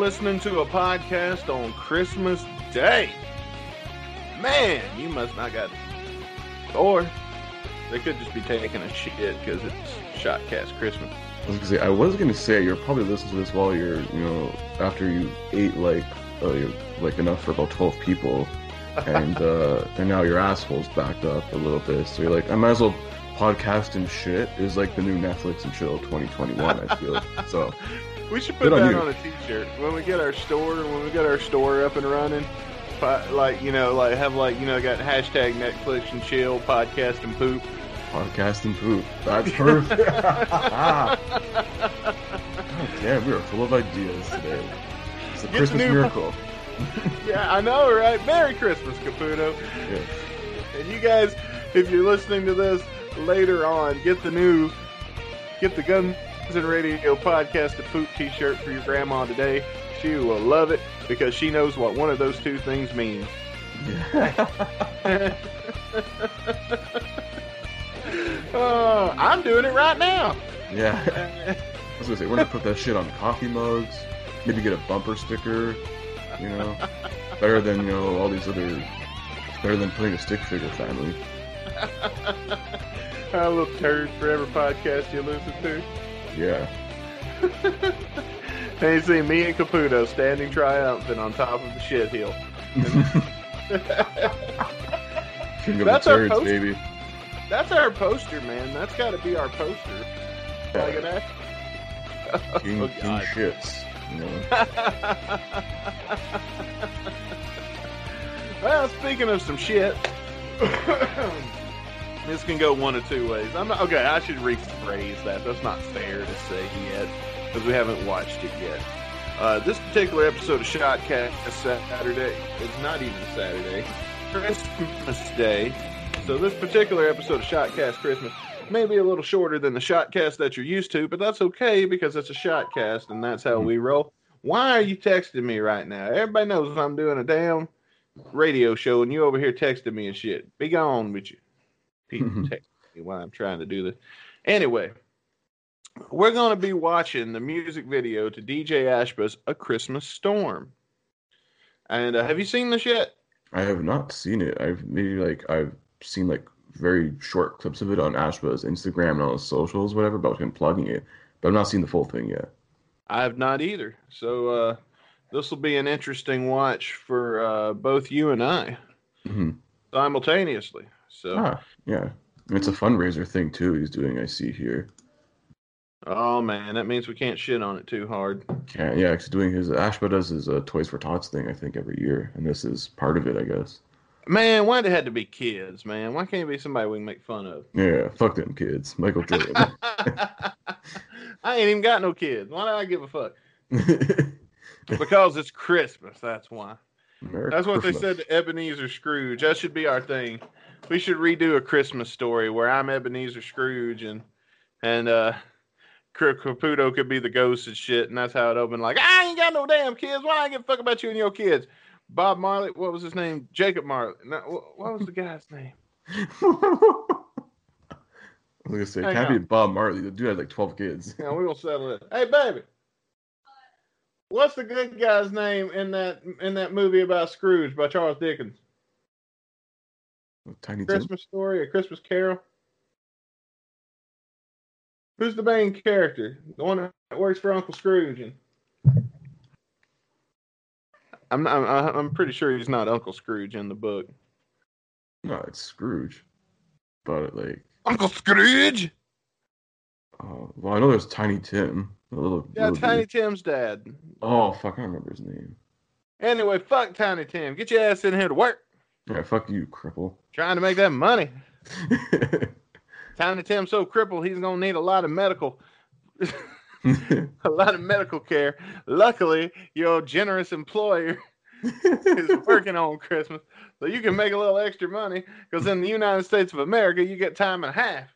listening to a podcast on Christmas Day. Man, you must not got. it. Or they could just be taking a shit because it's Shotcast Christmas. I was gonna say I was gonna say you're probably listening to this while you're you know after you ate like uh, like enough for about twelve people, and uh, and now your asshole's backed up a little bit. So you're like I might as well podcast and shit is like the new Netflix and chill 2021. I feel so. We should put Good on that on, a T-shirt when we get our store. When we get our store up and running, like you know, like have like you know, got hashtag Netflix and chill, podcast and poop. Podcast and poop. That's perfect. Damn, we are full of ideas today. It's a Get Christmas new- miracle. Yeah, I know, right? Merry Christmas, Caputo. Yeah. And you guys, if you're listening to this later on, get the new, get the Guns and Radio podcast and poop T-shirt for your grandma today. She will love it because she knows what one of those two things means. Uh, I'm doing it right now. Yeah. I was gonna say we're gonna put that shit on coffee mugs. Maybe get a bumper sticker. You know, better than you know all these other. Better than putting a stick figure family. a little turd for every podcast you listen to. Yeah. And you see me and Caputo standing triumphant on top of the shit hill. King of That's the our poster. baby. That's our poster, man. That's got to be our poster. Like an act- King, Oh, king God. shits. You know. well, speaking of some shit, this can go one of two ways. I'm not, okay. I should rephrase that. That's not fair to say yet because we haven't watched it yet. Uh, this particular episode of Shotcast is Saturday. It's not even Saturday. Christmas Day. So this particular episode of Shotcast Christmas may be a little shorter than the Shotcast that you're used to, but that's okay because it's a Shotcast and that's how we roll. Why are you texting me right now? Everybody knows I'm doing a damn radio show and you over here texting me and shit. Be gone with you. People text me while I'm trying to do this. Anyway, we're going to be watching the music video to DJ Ashba's A Christmas Storm. And uh, have you seen this yet? I have not seen it. I've maybe like I've seen like very short clips of it on Ashba's Instagram and all his socials, whatever, about him plugging it. But I've not seen the full thing yet. I have not either. So uh, this will be an interesting watch for uh, both you and I hmm simultaneously. So, Ah, yeah. It's a fundraiser thing too. He's doing. I see here. oh man, that means we can't shit on it too hard. Can't. Yeah, he's doing his Ashba does his uh, Toys for Tots thing. I think every year, and this is part of it. I guess. Man, why'd it had to be kids, man? Why can't it be somebody we can make fun of? Yeah. Fuck them kids. Michael Jordan. I ain't even got no kids. Why do I give a fuck? Because it's Christmas. That's why. Merry That's what they said to Ebenezer Scrooge. That should be our thing. We should redo a Christmas story where I'm Ebenezer Scrooge and and uh Caputo could be the ghost and shit, and that's how it opened. Like, I ain't got no damn kids. Why I give a fuck about you and your kids? Bob Marley, what was his name? Jacob Marley. No, what was the guy's name? I was gonna say, Hang can't be. Bob Marley. The dude had like twelve kids. Yeah, we're gonna settle it. Hey, baby, what's the good guy's name in that in that movie about Scrooge by Charles Dickens? Tiny Tim. Christmas Story a Christmas Carol? Who's the main character? The one that works for Uncle Scrooge? And... I'm, I'm I'm pretty sure he's not Uncle Scrooge in the book. No, it's Scrooge. But like, Uncle Scrooge? uh, well, I know there's Tiny Tim. Little. Yeah, little Tiny dude. Tim's dad. Oh fuck, I remember his name. Anyway, fuck Tiny Tim. Get your ass in here to work. Yeah, fuck you, cripple. Trying to make that money. Tiny Tim's so crippled, he's gonna need a lot of medical, a lot of medical care. Luckily, your generous employer is working on Christmas, so you can make a little extra money. Because in the United States of America, you get time and a half.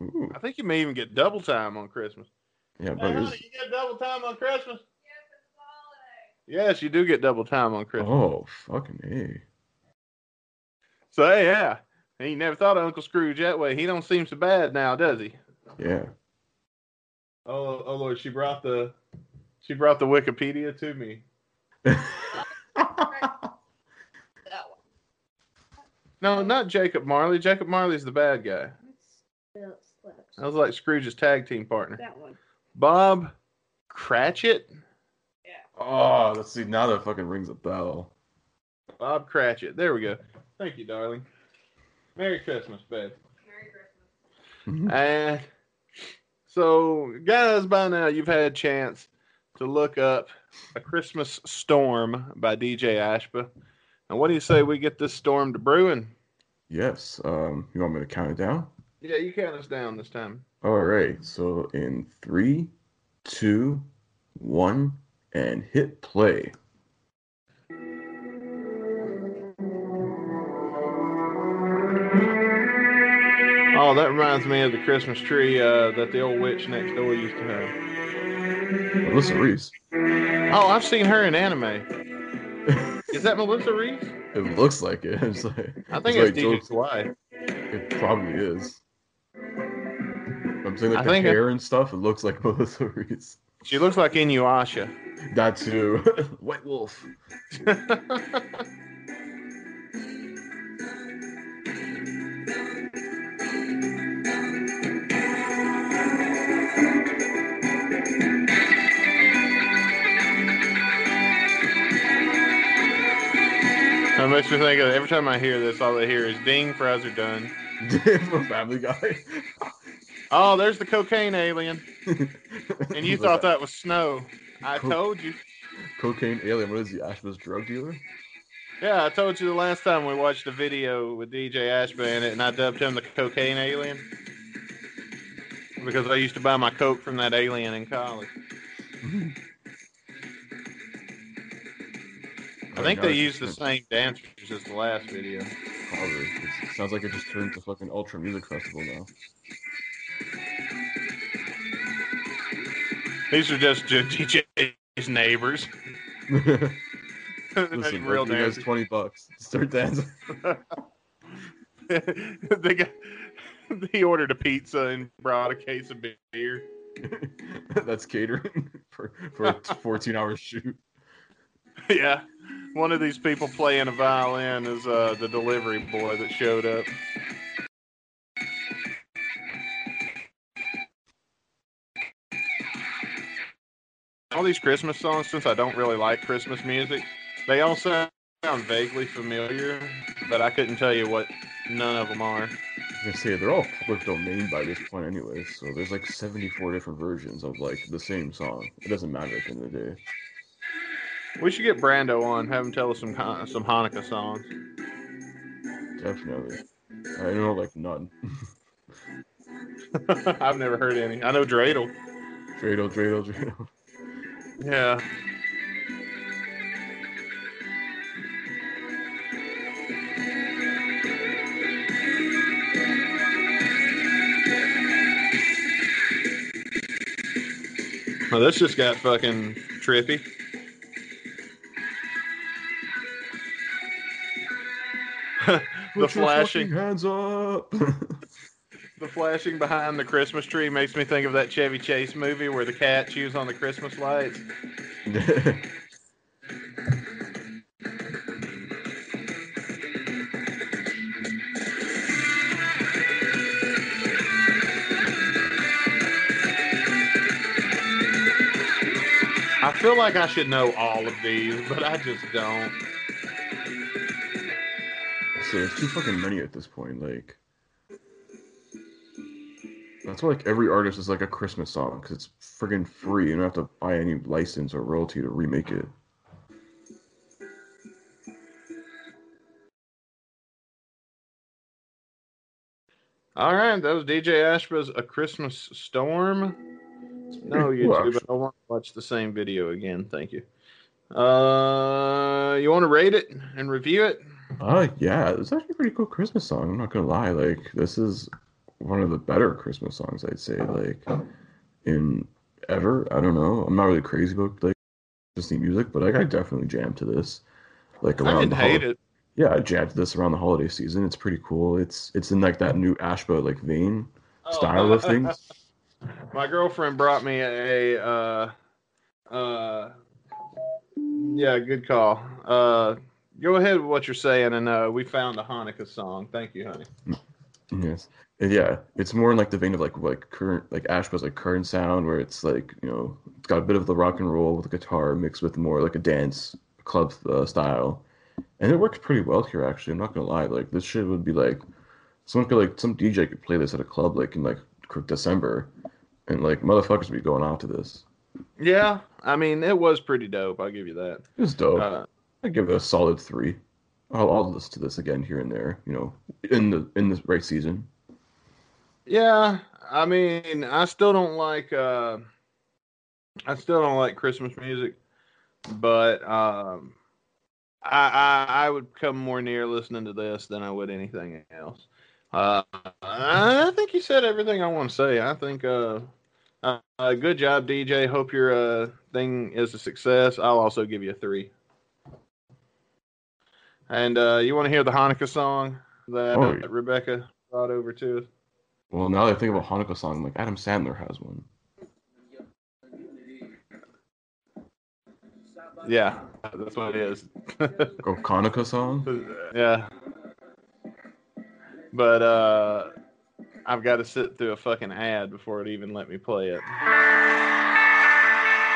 Ooh, I think you may even get double time on Christmas. Yeah, Hey, but honey, you get double time on Christmas? Yes, you do get double time on Christmas. oh fucking a. So hey, yeah, he never thought of Uncle Scrooge that way. He don't seem so bad now, does he? Yeah. Oh, oh Lord, she brought the She brought the Wikipedia to me. No, not Jacob Marley. Jacob Marley's the bad guy. That's Phillips. That was like Scrooge's tag team partner. That one. Bob Cratchit. Yeah. oh, let's see. Now that fucking rings a bell. Bob Cratchit. There we go. Thank you, darling. Merry Christmas, babe. Merry Christmas. And so, guys, by now you've had a chance to look up A Christmas Storm by DJ Ashba. And what do you say we get this storm to brewing? Yes. Um, you want me to count it down? Yeah, you count us down this time. All right. So in three, two, one, and hit play. Oh, that reminds me of the Christmas tree uh, that the old witch next door used to have. Melissa Reese. Oh, I've seen her in anime. Is that Melissa Reese? It looks like it. It's like, I think it's it's like DJ's wife. It probably is. I'm saying I the think it- hair and stuff. It looks like Melissa Reese. She looks like Inuyasha. That too. White Wolf. That makes me think of every time I hear this, all I hear is ding, fries are done. From Family Guy. Oh, there's the cocaine alien. And you thought that was snow. I Co- told you. cocaine alien? What is he? Ashba's drug dealer? Yeah, I told you the last time we watched a video with DJ Ashba in it, and I dubbed him the cocaine alien. Because I used to buy my coke from that alien in college. I think they used the same dancers as the last video. Probably. It sounds like it just turned to fucking Ultra Music Festival now. These are just DJ's neighbors. Listen, Real Real you guys twenty bucks. Start dancing. they got, he ordered a pizza and brought a case of beer. That's catering for for a fourteen hour shoot. Yeah, one of these people playing a violin is uh, the delivery boy that showed up. All these Christmas songs, since I don't really like Christmas music, they all sound vaguely familiar, but I couldn't tell you what none of them are. I was say they're all public domain by this point anyway, so there's like seventy four different versions of like the same song. It doesn't matter at the end of the day. We should get Brando on, have him tell us some some Hanukkah songs. Definitely. I know like none. I've never heard any. I know Dreidel. Dreidel, Dreidel, Dreidel. Yeah. Well, this just got fucking trippy. the flashing, hands up. the flashing behind the Christmas tree makes me think of that Chevy Chase movie where the cat chews on the Christmas lights. I feel like I should know all of these, but I just don't. so there's uh, too fucking many at this point. Like that's why like every artist is like a Christmas song because it's friggin' free. You don't have to buy any license or royalty to remake it. All right, that was DJ Ashba's A Christmas Storm. No, pretty cool, YouTube. I don't want to watch the same video again. Thank you. Uh, you want to rate it and review it? Uh yeah, it's actually a pretty cool Christmas song. I'm not gonna lie. Like this is one of the better Christmas songs I'd say. Like in ever. I don't know. I'm not really crazy about like Disney music, but like I definitely jammed to this. Like I around didn't the hate hol- it. Yeah, I jammed to this around the holiday season. It's pretty cool. It's it's in like that new Ashba like vein style of things. My girlfriend brought me a uh, Uh, yeah, good call. Uh, go ahead with what you're saying, and uh, we found a Hanukkah song. Thank you, honey. Yes. Yeah, it's more in like the vein of like like current like Ashba's like current sound where it's like you know it's got a bit of the rock and roll with the guitar mixed with more like a dance club uh, style, and it works pretty well here actually. I'm not gonna lie, like this shit would be like someone could like some DJ could play this at a club like in like December, and like motherfuckers would be going out to this. Yeah, I mean it was pretty dope. I'll give you that. It was dope. Uh, I give it a solid three. I'll, I'll listen to this again here and there, you know, in the in the right season. Yeah, I mean, I still don't like uh I still don't like Christmas music, but um I, I I would come more near listening to this than I would anything else. Uh I think you said everything I want to say. I think uh, uh, good job DJ. Hope your uh thing is a success. I'll also give you a 3. And uh you want to hear the Hanukkah song that Oh, uh, yeah. Rebecca brought over to us? Well, now that I think about Hanukkah song, like Adam Sandler has one. Yeah, that's what it is. Oh, Hanukkah song. yeah. But uh I've got to sit through a fucking ad before it even let me play it.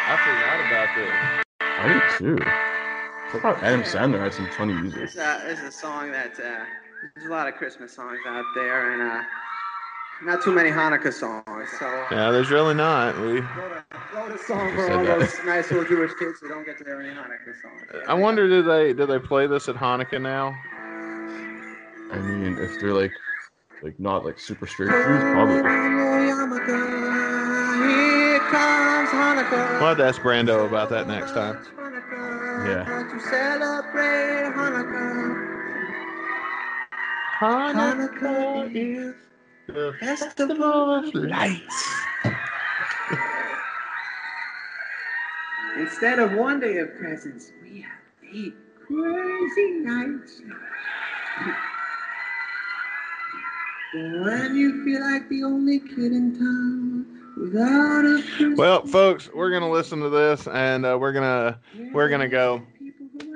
I forgot about this. I did too. I Adam Sandler had some funny music. It's a, it's a song that uh, there's a lot of Christmas songs out there, and uh, not too many Hanukkah songs. So uh, Yeah, there's really not. We wrote, a, wrote a song for all that. those nice little Jewish kids who don't get to hear any Hanukkah songs. I wonder do they do they play this at Hanukkah now? I mean, if they're like, like not like super strict Jews, probably. Here comes Hanukkah. We'll have to ask Brando about that next time. Yeah. To celebrate Hanukkah. Hanukkah is the festival of lights. Instead of one day of presents, we have eight crazy nights. When you feel like the only kid in town without a Christmas Well, folks, we're gonna listen to this, and uh, we're gonna we're gonna go.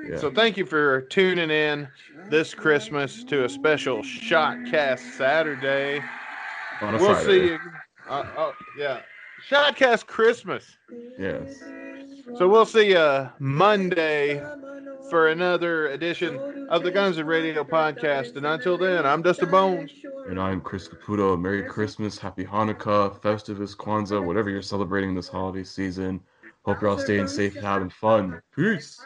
Yeah. So thank you for tuning in this Christmas to a special Shotcast Saturday. We'll Friday. see you. Uh, oh yeah, Shotcast Christmas. Yes. So we'll see you Monday for another edition of the Guns and Radio podcast. And until then, I'm Dustin Bones. And I'm Chris Caputo. Merry Christmas, Happy Hanukkah, Festivus, Kwanzaa, whatever you're celebrating this holiday season. Hope you're all staying safe and having fun. Peace.